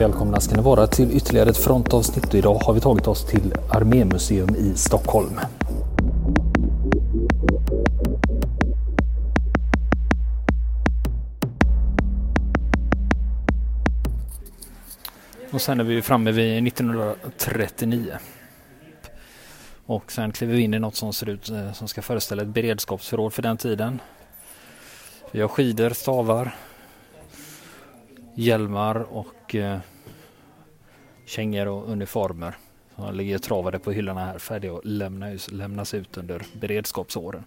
Välkomna ska ni vara till ytterligare ett frontavsnitt. Idag har vi tagit oss till Armémuseum i Stockholm. Och sen är vi framme vid 1939. Och sen kliver vi in i något som ser ut eh, som ska föreställa ett beredskapsförråd för den tiden. Vi har skidor, stavar, hjälmar och eh, kängor och uniformer. De ligger travade på hyllorna här färdiga att lämnas, lämnas ut under beredskapsåren.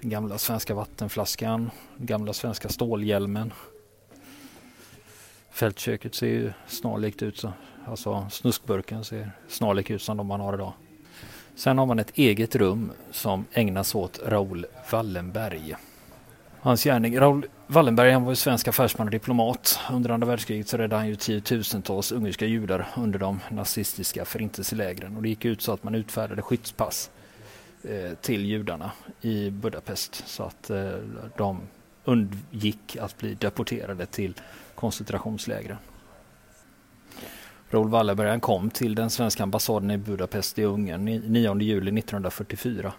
Den gamla svenska vattenflaskan, den gamla svenska stålhjälmen. Fältköket ser ju snarlikt ut, alltså snuskburken ser snarlik ut som de man har idag. Sen har man ett eget rum som ägnas åt Raoul Wallenberg. Hans gärning, Raoul Wallenberg han var svensk affärsman och diplomat. Under andra världskriget så räddade han ju tiotusentals ungerska judar under de nazistiska förintelselägren och det gick ut så att man utfärdade skyddspass eh, till judarna i Budapest så att eh, de undgick att bli deporterade till koncentrationslägren. Raoul Wallenberg kom till den svenska ambassaden i Budapest i Ungern 9 juli 1944.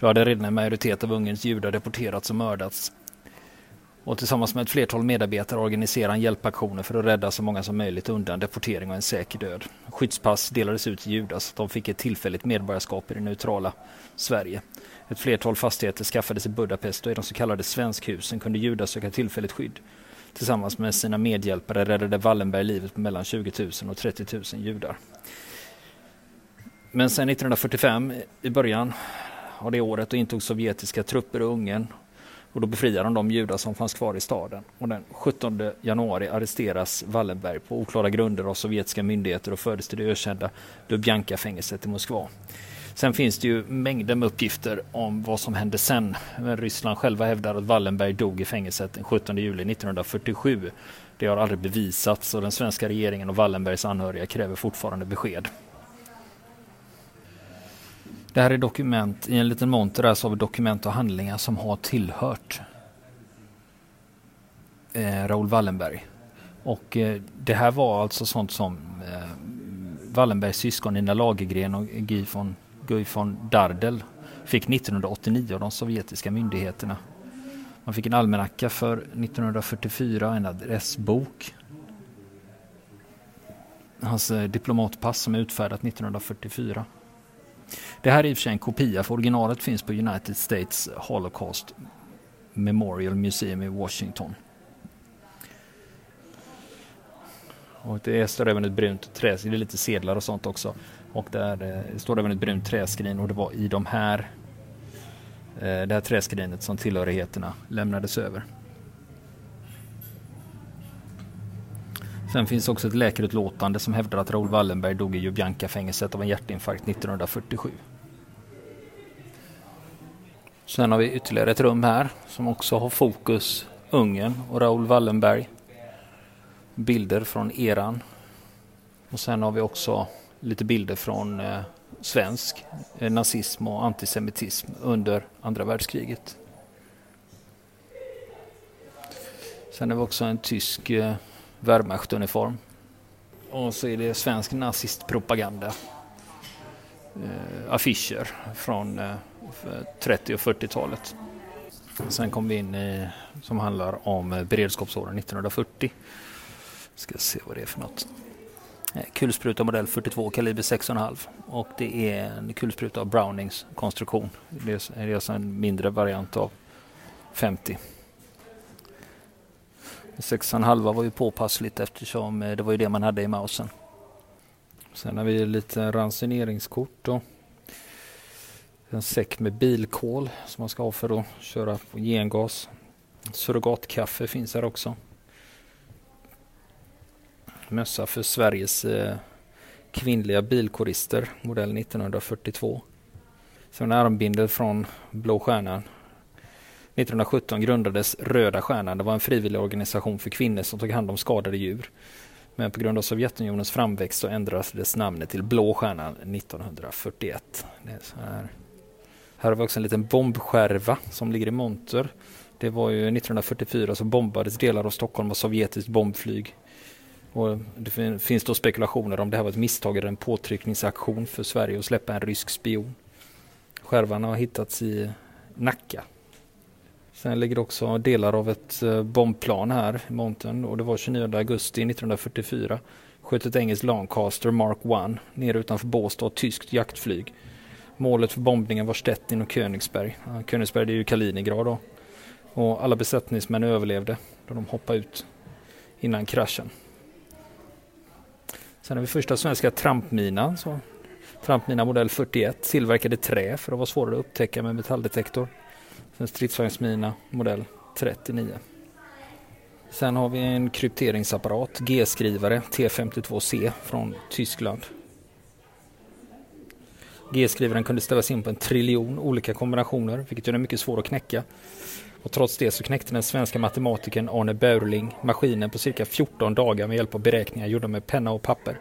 Då hade redan en majoritet av Ungerns judar deporterats och mördats. Och tillsammans med ett flertal medarbetare organiserade han hjälpaktioner för att rädda så många som möjligt undan deportering och en säker död. Skyddspass delades ut till judar så att de fick ett tillfälligt medborgarskap i det neutrala Sverige. Ett flertal fastigheter skaffades i Budapest och i de så kallade svenskhusen kunde judar söka tillfälligt skydd. Tillsammans med sina medhjälpare räddade Wallenberg livet på mellan 20 000 och 30 000 judar. Men sen 1945, i början av det året, då intog sovjetiska trupper i Ungern och då befriade de de judar som fanns kvar i staden. Och den 17 januari arresteras Wallenberg på oklara grunder av sovjetiska myndigheter och fördes till det ökända Lubjanka-fängelset i Moskva. Sen finns det ju mängder med uppgifter om vad som hände sen. Men Ryssland själva hävdar att Wallenberg dog i fängelset den 17 juli 1947. Det har aldrig bevisats och den svenska regeringen och Wallenbergs anhöriga kräver fortfarande besked. Det här är dokument, i en liten monter där så har vi dokument och handlingar som har tillhört eh, Raoul Wallenberg. Och eh, det här var alltså sånt som eh, Wallenbergs syskon Nina Lagergren och Guy von Guy von Dardel fick 1989 av de sovjetiska myndigheterna. Man fick en almanacka för 1944, en adressbok. Hans eh, diplomatpass som är utfärdat 1944. Det här är i och för sig en kopia, för originalet finns på United States Holocaust Memorial Museum i Washington. Och det står även ett brunt trä, det är lite sedlar och sånt också. Och där eh, står även ett brunt träskrin och det var i de här eh, det här träskrinet som tillhörigheterna lämnades över. Sen finns också ett läkarutlåtande som hävdar att Raoul Wallenberg dog i Ljubljanka-fängelset av en hjärtinfarkt 1947. Sen har vi ytterligare ett rum här som också har fokus Ungern och Raoul Wallenberg. Bilder från eran. Och sen har vi också lite bilder från eh, svensk eh, nazism och antisemitism under andra världskriget. Sen har vi också en tysk eh, Wehrmachtuniform. Och så är det svensk nazistpropaganda. Eh, affischer från eh, 30 och 40-talet. Sen kom vi in i som handlar om beredskapsåren 1940. Ska se vad det är för något. Eh, kulspruta modell 42 kaliber 6,5 och det är en kulspruta av Brownings konstruktion. Det är alltså en mindre variant av 50. 6,5 var ju påpassligt eftersom eh, det var ju det man hade i mausen. Sen har vi lite ransoneringskort och En säck med bilkol som man ska ha för att köra på gengas. Surrogatkaffe finns här också mössa för Sveriges eh, kvinnliga bilkårister, modell 1942. Sen en armbindel från Blå Stjärnan. 1917 grundades Röda Stjärnan. Det var en frivillig organisation för kvinnor som tog hand om skadade djur. Men på grund av Sovjetunionens framväxt så ändrades namnet till Blå Stjärnan 1941. här. här har vi också en liten bombskärva som ligger i monter. Det var ju 1944 så bombades delar av Stockholm av sovjetiskt bombflyg. Och det finns då spekulationer om det här var ett misstag eller en påtryckningsaktion för Sverige att släppa en rysk spion. Skärvan har hittats i Nacka. Sen ligger också delar av ett eh, bombplan här i montern och det var 29 augusti 1944 sköt ett engelskt Lancaster Mark 1 ner utanför Båstad tyskt jaktflyg. Målet för bombningen var Stettin och Königsberg. Königsberg det är ju Kaliningrad då. Och alla besättningsmän överlevde då de hoppade ut innan kraschen. Sen har vi första svenska trampminan. Så trampmina modell 41, tillverkade trä för att vara svårare att upptäcka med metalldetektor. En stridsvagnsmina modell 39. Sen har vi en krypteringsapparat, G-skrivare T52C från Tyskland. G-skrivaren kunde ställas in på en triljon olika kombinationer, vilket gör den mycket svår att knäcka. Och trots det så knäckte den svenska matematikern Arne Börling maskinen på cirka 14 dagar med hjälp av beräkningar gjorda med penna och papper.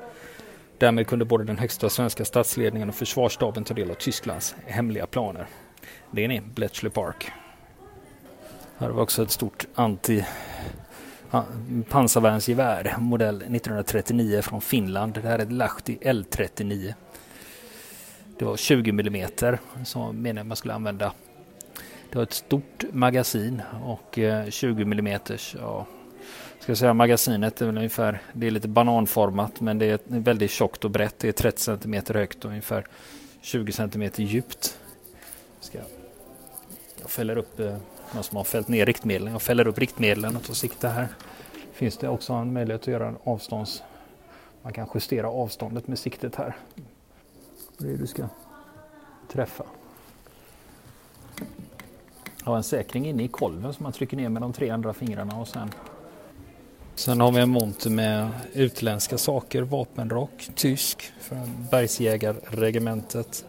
Därmed kunde både den högsta svenska statsledningen och försvarsstaben ta del av Tysklands hemliga planer. Det är ni, Bletchley Park. Här var också ett stort anti pansarvärnsgevär modell 1939 från Finland. Det här är ett Lahti L39. Det var 20 mm som meningen man skulle använda. Det var ett stort magasin och eh, 20 mm, ja, ska jag säga magasinet är väl ungefär, det är lite bananformat men det är väldigt tjockt och brett. Det är 30 cm högt och ungefär 20 cm djupt. Ska jag fäller upp eh, någon som har fällt ner riktmedlen. Jag fäller upp riktmedlen och tar sikte här. Finns det också en möjlighet att göra en avstånds... Man kan justera avståndet med siktet här. Det är det du ska träffa. Jag har en säkring inne i kolven som man trycker ner med de tre andra fingrarna och sen Sen har vi en monter med utländska saker, vapenrock, tysk från bergsjägarregementet.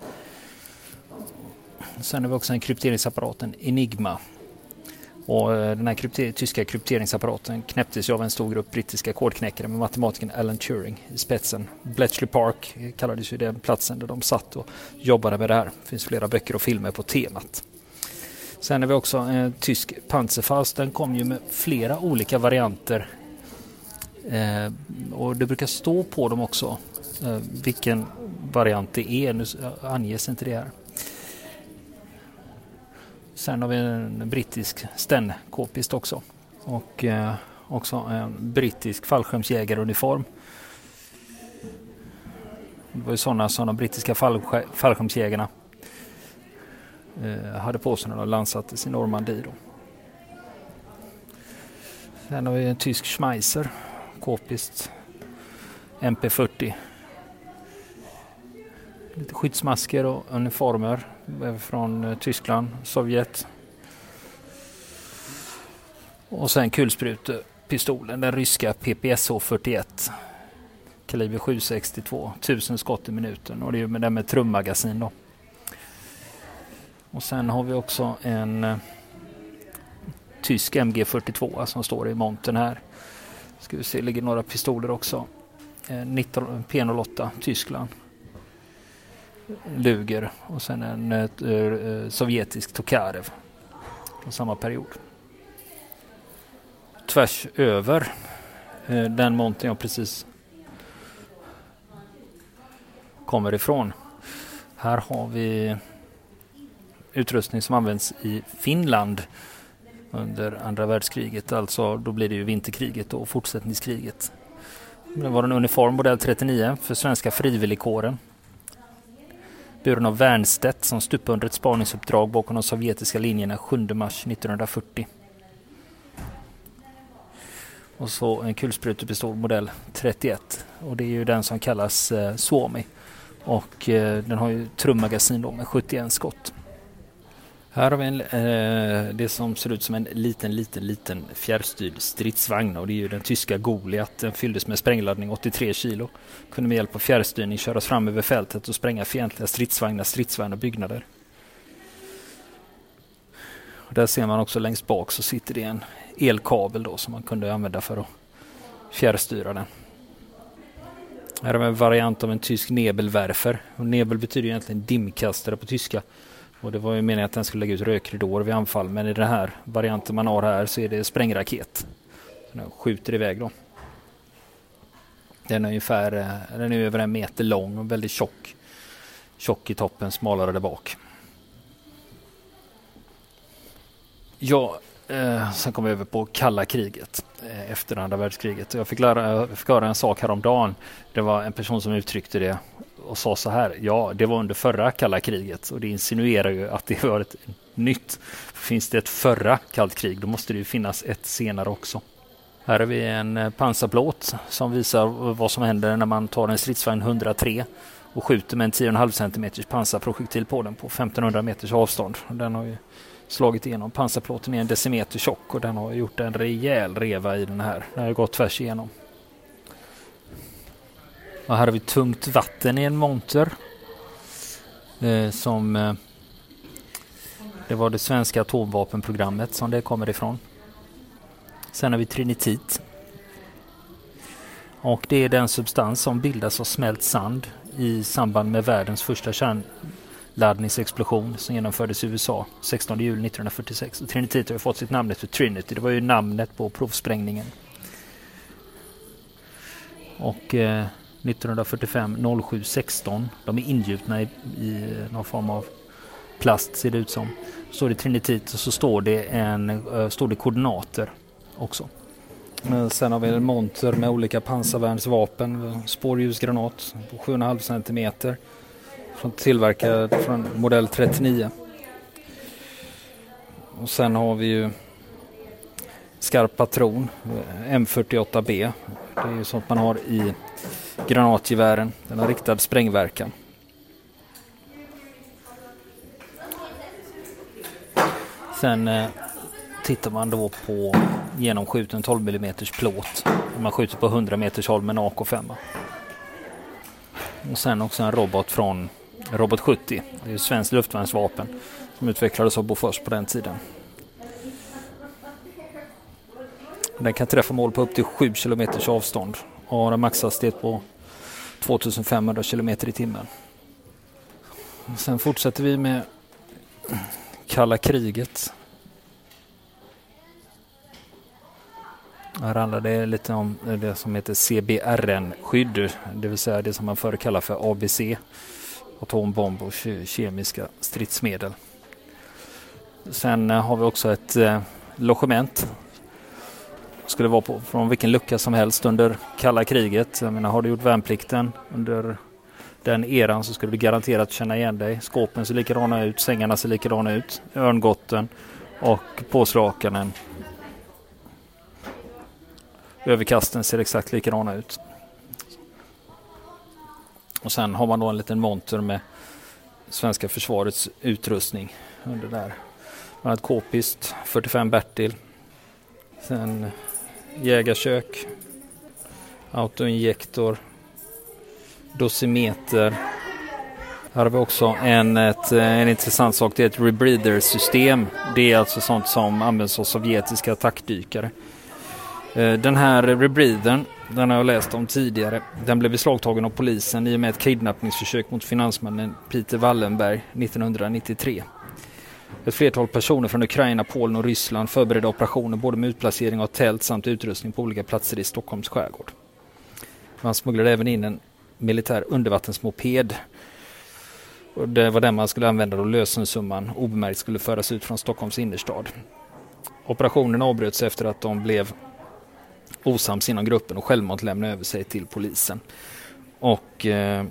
Sen har vi också en krypteringsapparaten Enigma. Och eh, den här krypter tyska krypteringsapparaten knäpptes av en stor grupp brittiska kodknäckare med matematikern Alan Turing i spetsen. Bletchley Park kallades ju den platsen där de satt och jobbade med det här. Det finns flera böcker och filmer på temat. Sen har vi också en tysk Panzerfaust. Den kom ju med flera olika varianter Eh, och det brukar stå på dem också eh, vilken variant det är. Nu anges inte det här. Sen har vi en brittisk stenkpist också. Och eh, också en brittisk fallskärmsjägaruniform. Det var ju sådana som de brittiska fallskärmsjägarna eh, hade på sig när de landsattes i Normandie. Då. Sen har vi en tysk Schmeiser k-pist MP40. Lite skyddsmasker och uniformer eh, från eh, Tyskland, Sovjet. Och sen kulsprutepistolen, den ryska PPSH 41. Kaliber 762, 1000 skott i minuten och det är med den med trummagasin då. Och sen har vi också en eh, tysk MG42 som står i montern här. Ska vi se, det ligger några pistoler också. Eh, 19, P08 Tyskland. Luger och sen en äh, sovjetisk Tokarev från samma period. Tvärs över äh, den monten jag precis kommer ifrån. Här har vi utrustning som används i Finland under andra världskriget. Alltså då blir det ju vinterkriget och fortsättningskriget. Det var en uniform modell 39 för svenska frivilligkåren. Buren av Wernstedt som stupade under ett spaningsuppdrag bakom de sovjetiska linjerna 7 mars 1940. Och så en kulsprutepistol modell 31 och det är ju den som kallas eh, Suomi. Och eh, den har ju trummagasin då med 71 skott. Här har vi en, eh, det som ser ut som en liten, liten, liten fjärrstyrd stridsvagn och det är ju den tyska Goliat. Den fylldes med sprängladdning 83 kilo. Kunde med hjälp av fjärrstyrning köras fram över fältet och spränga fientliga stridsvagnar, stridsvagnar och byggnader. Och där ser man också längst bak så sitter det en elkabel då som man kunde använda för att fjärrstyra den. Här har vi en variant av en tysk Nebelwerfer. Och Nebel betyder egentligen dimkastare på tyska. Och det var ju meningen att den skulle lägga ut rökridåer vid anfall men i den här varianten man har här så är det sprängraket. Så den skjuter iväg då. Den är ungefär eh, den är över en meter lång och väldigt tjock. Tjock i toppen, smalare där bak. Ja, eh, sen kom vi över på kalla kriget eh, efter andra världskriget. Jag fick, lära, jag fick höra en sak häromdagen. Det var en person som uttryckte det och sa så här. Ja, det var under förra kalla kriget och det insinuerar ju att det var ett nytt. Finns det ett förra kallt krig, då måste det ju finnas ett senare också. Här har vi en eh, pansarplåt som visar vad som händer när man tar en stridsvagn 103 och skjuter med en 10,5 cm pansarprojektil på den på 1500 meters avstånd. Den har ju slagit igenom. Pansarplåten är en decimeter tjock och den har gjort en rejäl reva i den här. Den har gått tvärs igenom. Och här har vi tungt vatten i en monter. Eh, som eh, Det var det svenska atomvapenprogrammet som det kommer ifrån. Sen har vi trinitit. Och det är den substans som bildas av smält sand i samband med världens första kärnladdningsexplosion som genomfördes i USA 16 juli 1946. Och trinitit har fått sitt namn efter Trinity. Det var ju namnet på provsprängningen. Och eh, 1945 07 16. De är ingjutna i, i någon form av plast ser det ut som. Står det trinitit och så står det, en, eh, står det koordinater också. Eh, sen har vi en monter med olika pansarvärnsvapen, spårljusgranat på 7,5 cm. Från tillverkad från modell 39. Och sen har vi ju skarp patron, eh, M48B. Det är ju sånt man har i granatgevären. Den har riktad sprängverkan. Sen eh, tittar man då på genomskjuten 12 mm plåt. Man skjuter på 100 meters håll med en AK5. Och sen också en robot från Robot 70. Det är ett svenskt luftvärnsvapen som utvecklades av Bofors på den tiden. Den kan träffa mål på upp till 7 km avstånd har en maxhastighet på 2500 km i timmen. Sen fortsätter vi med kalla kriget. Här handlar det lite om det som heter CBRN-skydd, det vill säga det som man förr kallade för ABC, atombomb och kemiska stridsmedel. Sen har vi också ett eh, logement skulle vara på, från vilken lucka som helst under kalla kriget. Jag menar, har du gjort värnplikten under den eran så skulle du garanterat känna igen dig. Skåpen ser likadana ut, sängarna ser likadana ut, örngotten och påslakanen. Överkasten ser exakt likadana ut. Och sen har man då en liten monter med svenska försvarets utrustning under där. Man har ett k-pist, 45 Bertil. Sen jägarkök, autoinjektor, dosimeter. Här har vi också en, ett, en intressant sak, det är ett rebreather-system. Det är alltså sånt som används av sovjetiska attackdykare. Eh, den här rebreathern, den har jag läst om tidigare. Den blev beslagtagen av polisen i och med ett kidnappningsförsök mot finansmannen Peter Wallenberg 1993. Ett flertal personer från Ukraina, Polen och Ryssland förberedde operationer både med utplacering av tält samt utrustning på olika platser i Stockholms skärgård. Man smugglade även in en militär undervattensmoped. Och det var den man skulle använda då lösensumman obemärkt skulle föras ut från Stockholms innerstad. Operationen avbröts efter att de blev osams inom gruppen och självmant lämnade över sig till polisen. Och eh,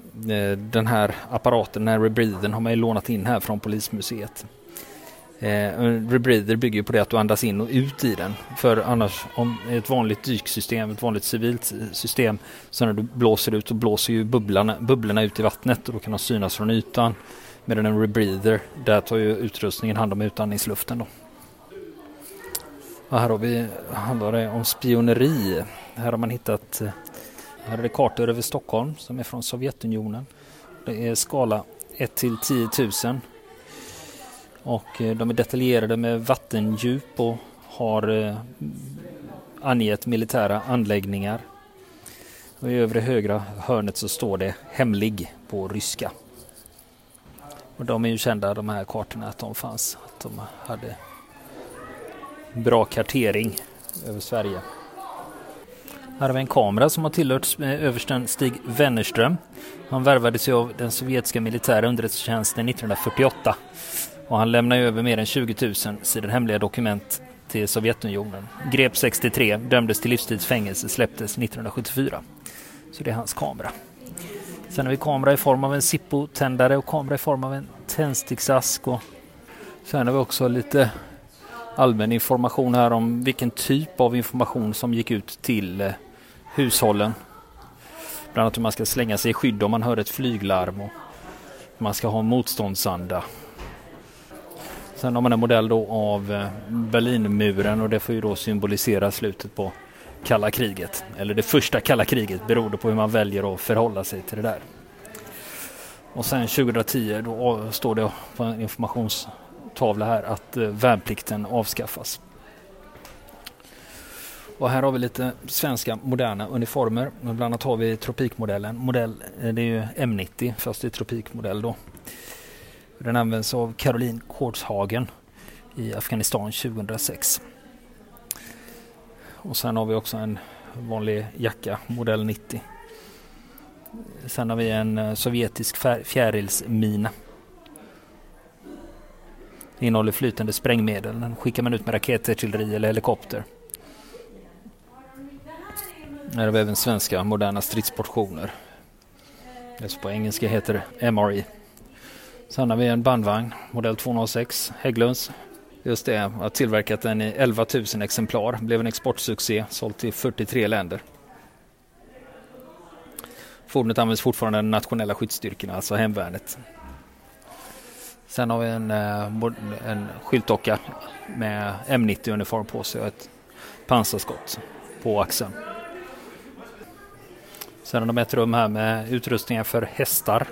den här apparaten, den här rebreathern, har man ju lånat in här från polismuseet. Eh, rebreather bygger ju på det att du andas in och ut i den. För annars, om ett vanligt dyksystem, ett vanligt civilt system, så när du blåser ut så blåser ju bubblarna, bubblorna ut i vattnet och då kan de synas från ytan. Medan en rebreather, där tar ju utrustningen hand om utandningsluften då. Och här har vi, handlar det om spioneri. Här har man hittat, eh, här är det kartor över Stockholm som är från Sovjetunionen. Det är skala 1 till 10 000 och eh, de är detaljerade med vattendjup och har eh, angett militära anläggningar. Och I övre högra hörnet så står det hemlig på ryska. Och de är ju kända de här kartorna att de fanns. Att de hade bra kartering över Sverige. Här har vi en kamera som har tillhört översten Stig Wennerström. Han värvades ju av den sovjetiska militära underrättelsetjänsten 1948 och han lämnade över mer än 20 000 sidor hemliga dokument till Sovjetunionen. Grep 63, dömdes till livstidsfängelse, släpptes 1974. Så det är hans kamera. Sen har vi kamera i form av en Zippo-tändare och kamera i form av en tändsticksask. Och sen har vi också lite allmän information här om vilken typ av information som gick ut till eh, hushållen. Bland annat hur man ska slänga sig i skydd om man hör ett flyglarm och man ska ha motståndsanda. Sen har man en modell då av eh, Berlinmuren och det får ju då symbolisera slutet på kalla kriget. Eller det första kalla kriget beroende på hur man väljer att förhålla sig till det där. Och sen 2010 då står det på en informationstavla här att eh, värnplikten avskaffas. Och här har vi lite svenska moderna uniformer. Bland annat har vi tropikmodellen. Modell, eh, det är ju M90 fast det är tropikmodell då. Den används av Caroline Kortshagen i Afghanistan 2006. Och sen har vi också en vanlig jacka, modell 90. Sen har vi en eh, sovjetisk fjärilsmina. Den innehåller flytande sprängmedel. Den skickar man ut med raketartilleri eller helikopter. Här har vi även svenska moderna stridsportioner. Det på engelska heter MRE. Sen har vi en bandvagn, modell 206, Hägglunds. Just det, har tillverkat den i 11 000 exemplar, blev en exportsuccé, såld till 43 länder. Fordonet används fortfarande av de nationella skyddsstyrkorna, alltså hemvärnet. Sen har vi en, eh, en skyltdocka med M90-uniform på sig och ett pansarskott på axeln. Sen har de ett rum här med utrustningar för hästar.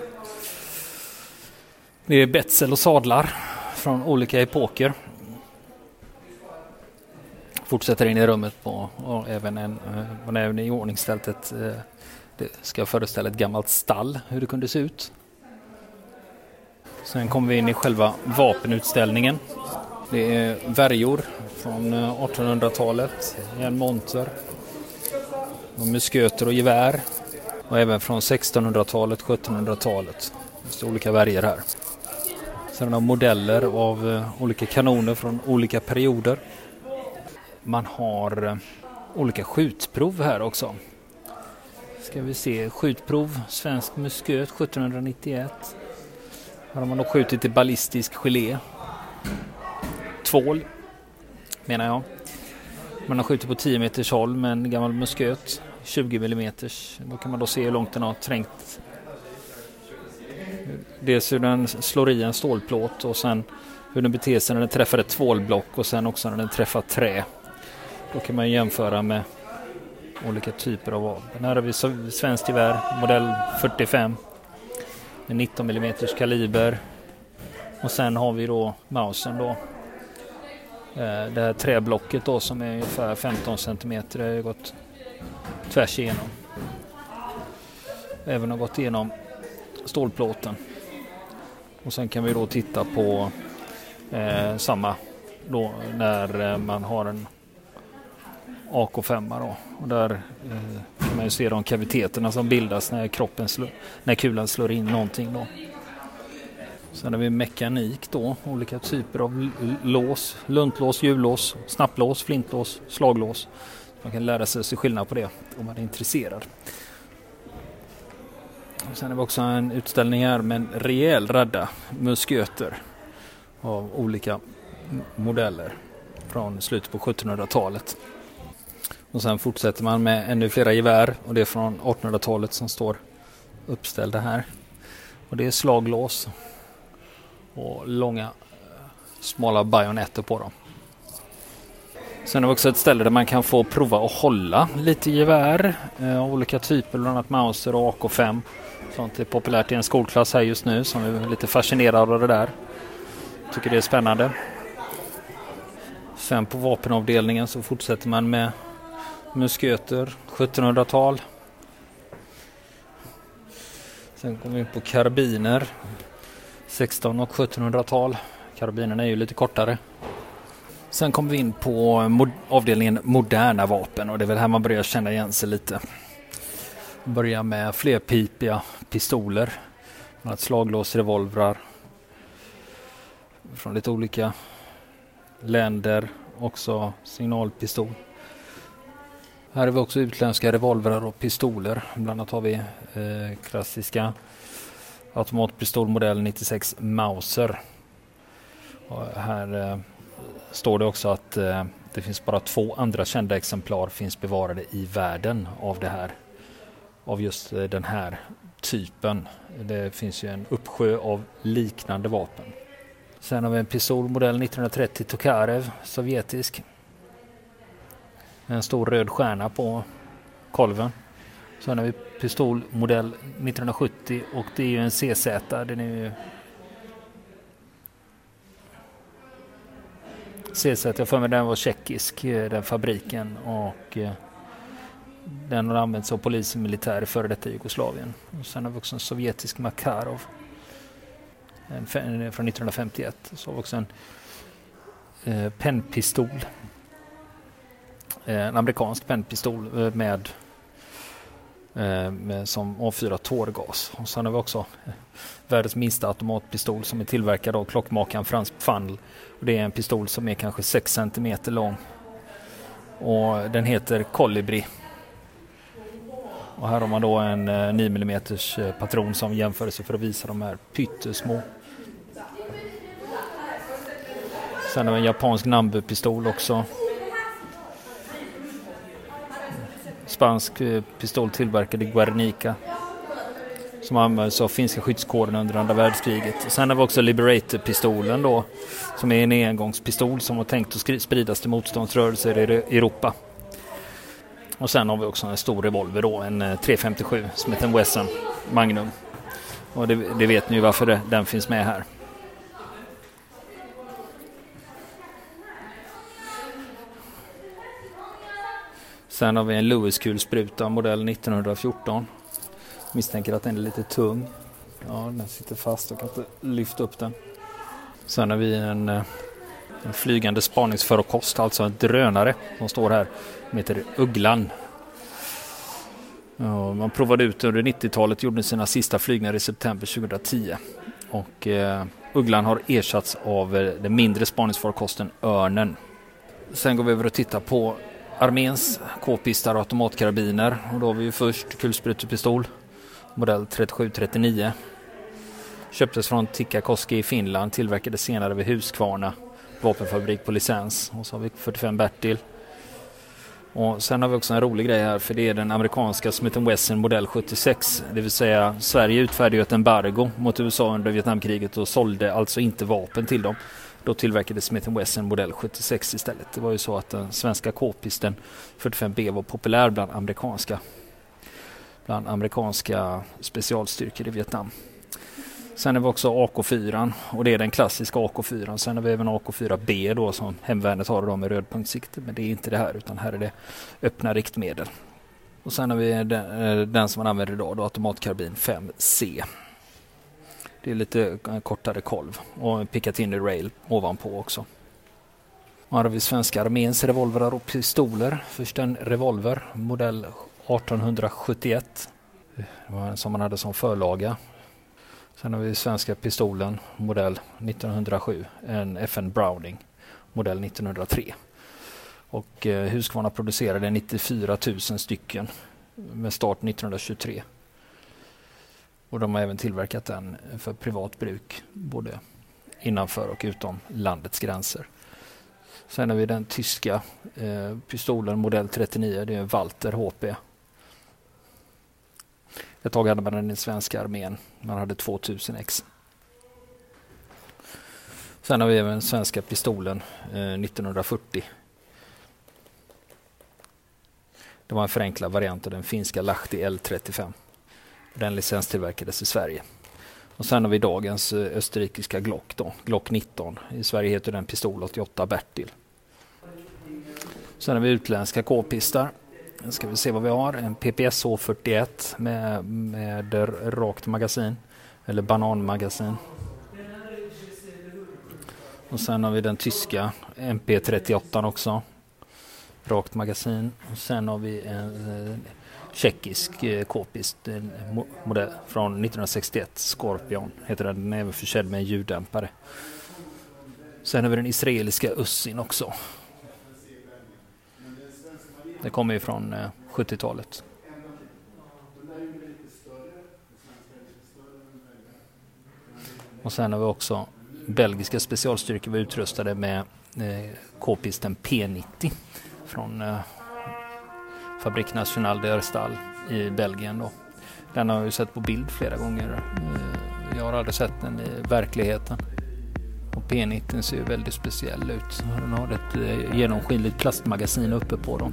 Det är betsel och sadlar från olika epoker. Fortsätter in i rummet på och även en, eh, man även i ordningställt ett, eh, det ska föreställa ett gammalt stall, hur det kunde se ut. Sen kommer vi in i själva vapenutställningen. Det är värjor från eh, 1800-talet, en monter, och musköter och gevär och även från 1600-talet, 1700-talet. Det olika värjor här. Sen har modeller av eh, olika kanoner från olika perioder. Man har eh, olika skjutprov här också. Ska vi se, skjutprov, svensk musköt 1791. Här har man då skjutit i ballistisk gelé. Tvål, menar jag. Man har skjutit på 10 meters håll med en gammal musköt, 20 mm. Då kan man då se hur långt den har trängt Dels hur den slår i en stålplåt och sen hur den beter sig när den träffar ett tvålblock och sen också när den träffar trä. Då kan man jämföra med olika typer av vapen. Här har vi svenskt gevär, modell 45 med 19 mm kaliber. Och sen har vi då Mausen då. Eh, det här träblocket då som är ungefär 15 cm. Det har gått tvärs igenom. Även har gått igenom stålplåten. Och sen kan vi då titta på eh, samma då när eh, man har en AK5 då. Och där eh, kan man ju se de kaviteterna som bildas när kroppen slår, när kulan slår in någonting då. Sen har vi mekanik då, olika typer av lås, luntlås, hjullås, snapplås, flintlås, slaglås. Man kan lära sig se skillnad på det om man är intresserad. Sen har vi också en utställning här med en rejäl radda musköter av olika modeller från slutet på 1700-talet. Och sen fortsätter man med ännu flera gevär och det är från 1800-talet som står uppställda här. Och det är slaglås och långa eh, smala bajonetter på dem. Sen har vi också ett ställe där man kan få prova att hålla lite gevär eh, av olika typer, bland annat Mauser och AK5. Sånt är populärt i en skolklass här just nu som är lite fascinerad av det där. Tycker det är spännande. Sen på vapenavdelningen så fortsätter man med musköter, 1700-tal. Sen kommer vi in på karbiner, 16 och 1700-tal. Karbinerna är ju lite kortare. Sen kommer vi in på mod avdelningen moderna vapen och det är väl här man börjar känna igen sig lite. Börjar med flerpipiga pistoler, slaglåsrevolvrar från lite olika länder, också signalpistol. Här har vi också utländska revolvrar och pistoler. Bland annat har vi eh, klassiska automatpistolmodell 96 Mauser. Och här eh, står det också att eh, det finns bara två andra kända exemplar finns bevarade i världen av det här. Av just eh, den här typen. Det finns ju en uppsjö av liknande vapen. Sen har vi en pistol modell 1930 Tokarev, sovjetisk. En stor röd stjärna på kolven. Sen har vi pistol modell 1970 och det är ju en CZ. Den är ju CZ, jag för mig den var tjeckisk, eh, den fabriken. Och eh, den har använts av polis och militär i före detta Jugoslavien. Och sen har vi också en sovjetisk Makarov. En, från 1951. Så har vi också en eh, pennpistol. Eh, en amerikansk pennpistol eh, med, eh, med som avfyrar tårgas. Och sen har vi också eh, världens minsta automatpistol som är tillverkad av klockmakaren Frans Pfandl. Och det är en pistol som är kanske 6 cm lång. Och den heter Colibri. Och här har man då en eh, 9 mm eh, patron som jämförelse för att visa de här pyttesmå. Sen har vi en japansk Nambu-pistol också. Spansk eh, pistol tillverkad i Guernica som används av finska skyddskåren under andra världskriget. Sen har vi också Liberator-pistolen då som är en engångspistol som var tänkt att spridas till motståndsrörelser i Europa. Och sen har vi också en stor revolver då, en 357 eh, Smith Wesson Magnum. Och det, det, vet ni ju varför det, den finns med här. Sen har vi en Lewis-kulspruta modell 1914. Misstänker att den är lite tung. Ja, den sitter fast och kan inte lyfta upp den. Sen har vi en, eh, en flygande spaningsförkost, alltså en drönare som står här. Den heter Ugglan. Ja, man provade ut under 90-talet, gjorde sina sista flygningar i september 2010. Och eh, Ugglan har ersatts av eh, den mindre spaningsfarkosten Örnen. Sen går vi över och tittar på arméns k-pistar och automatkarabiner. Och då har vi ju först kulsprutepistol modell 3739. Köptes från Tikkakoski i Finland, tillverkades senare vid Huskvarna vapenfabrik på licens. Och så har vi 45 Bertil. Och sen har vi också en rolig grej här för det är den amerikanska Smith Wesson modell 76. Det vill säga Sverige utfärdade ett embargo mot USA under Vietnamkriget och sålde alltså inte vapen till dem. Då tillverkade Smith Wesson modell 76 istället. Det var ju så att den svenska k-pisten 45B var populär bland amerikanska, bland amerikanska specialstyrkor i Vietnam. Sen har vi också AK4 och det är den klassiska AK4. Sen har vi även AK4B då som hemvärnet har då med rödpunktssikte. Men det är inte det här utan här är det öppna riktmedel. Och sen har vi den, eh, den som man använder idag, då, automatkarbin 5C. Det är lite eh, kortare kolv och en Picatinny Rail ovanpå också. Här har vi svenska arméns revolvrar och pistoler. Först en revolver, modell 1871. Eh, det var en som man hade som förlaga. Sen har vi svenska pistolen, modell 1907. En FN Browning, modell 1903. Och eh, Husqvarna producerade 94 000 stycken med start 1923. Och de har även tillverkat den för privat bruk både innanför och utom landets gränser. Sen har vi den tyska eh, pistolen modell 39, det är en Walter HP. Ett tag hade man den i svenska armén, man hade 2000 ex. Sen har vi även svenska pistolen eh, 1940. Det var en förenklad variant av den finska Lahti L35. Den licenstillverkades i Sverige. Och sen har vi dagens eh, österrikiska Glock då, Glock 19. I Sverige heter den Pistol 88 Bertil. Sen har vi utländska k-pistar. Nu ska vi se vad vi har. En PPSH 41 med, med rakt magasin eller bananmagasin. Och sen har vi den tyska MP38 också. Rakt magasin. Och sen har vi en eh, tjeckisk eh, k-pist eh, modell från 1961. Scorpion heter den. Den är även försedd med en ljuddämpare. Sen har vi den israeliska Ussin också. Det kommer ju från eh, 70-talet. Och sen har vi också belgiska specialstyrkor var utrustade med eh, k-pisten P90 från eh, Fabrik National de i Belgien. Då. Den har jag ju sett på bild flera gånger. Jag har aldrig sett den i verkligheten. Och P90 ser ju väldigt speciell ut. Den har ett genomskinligt plastmagasin uppe på dem.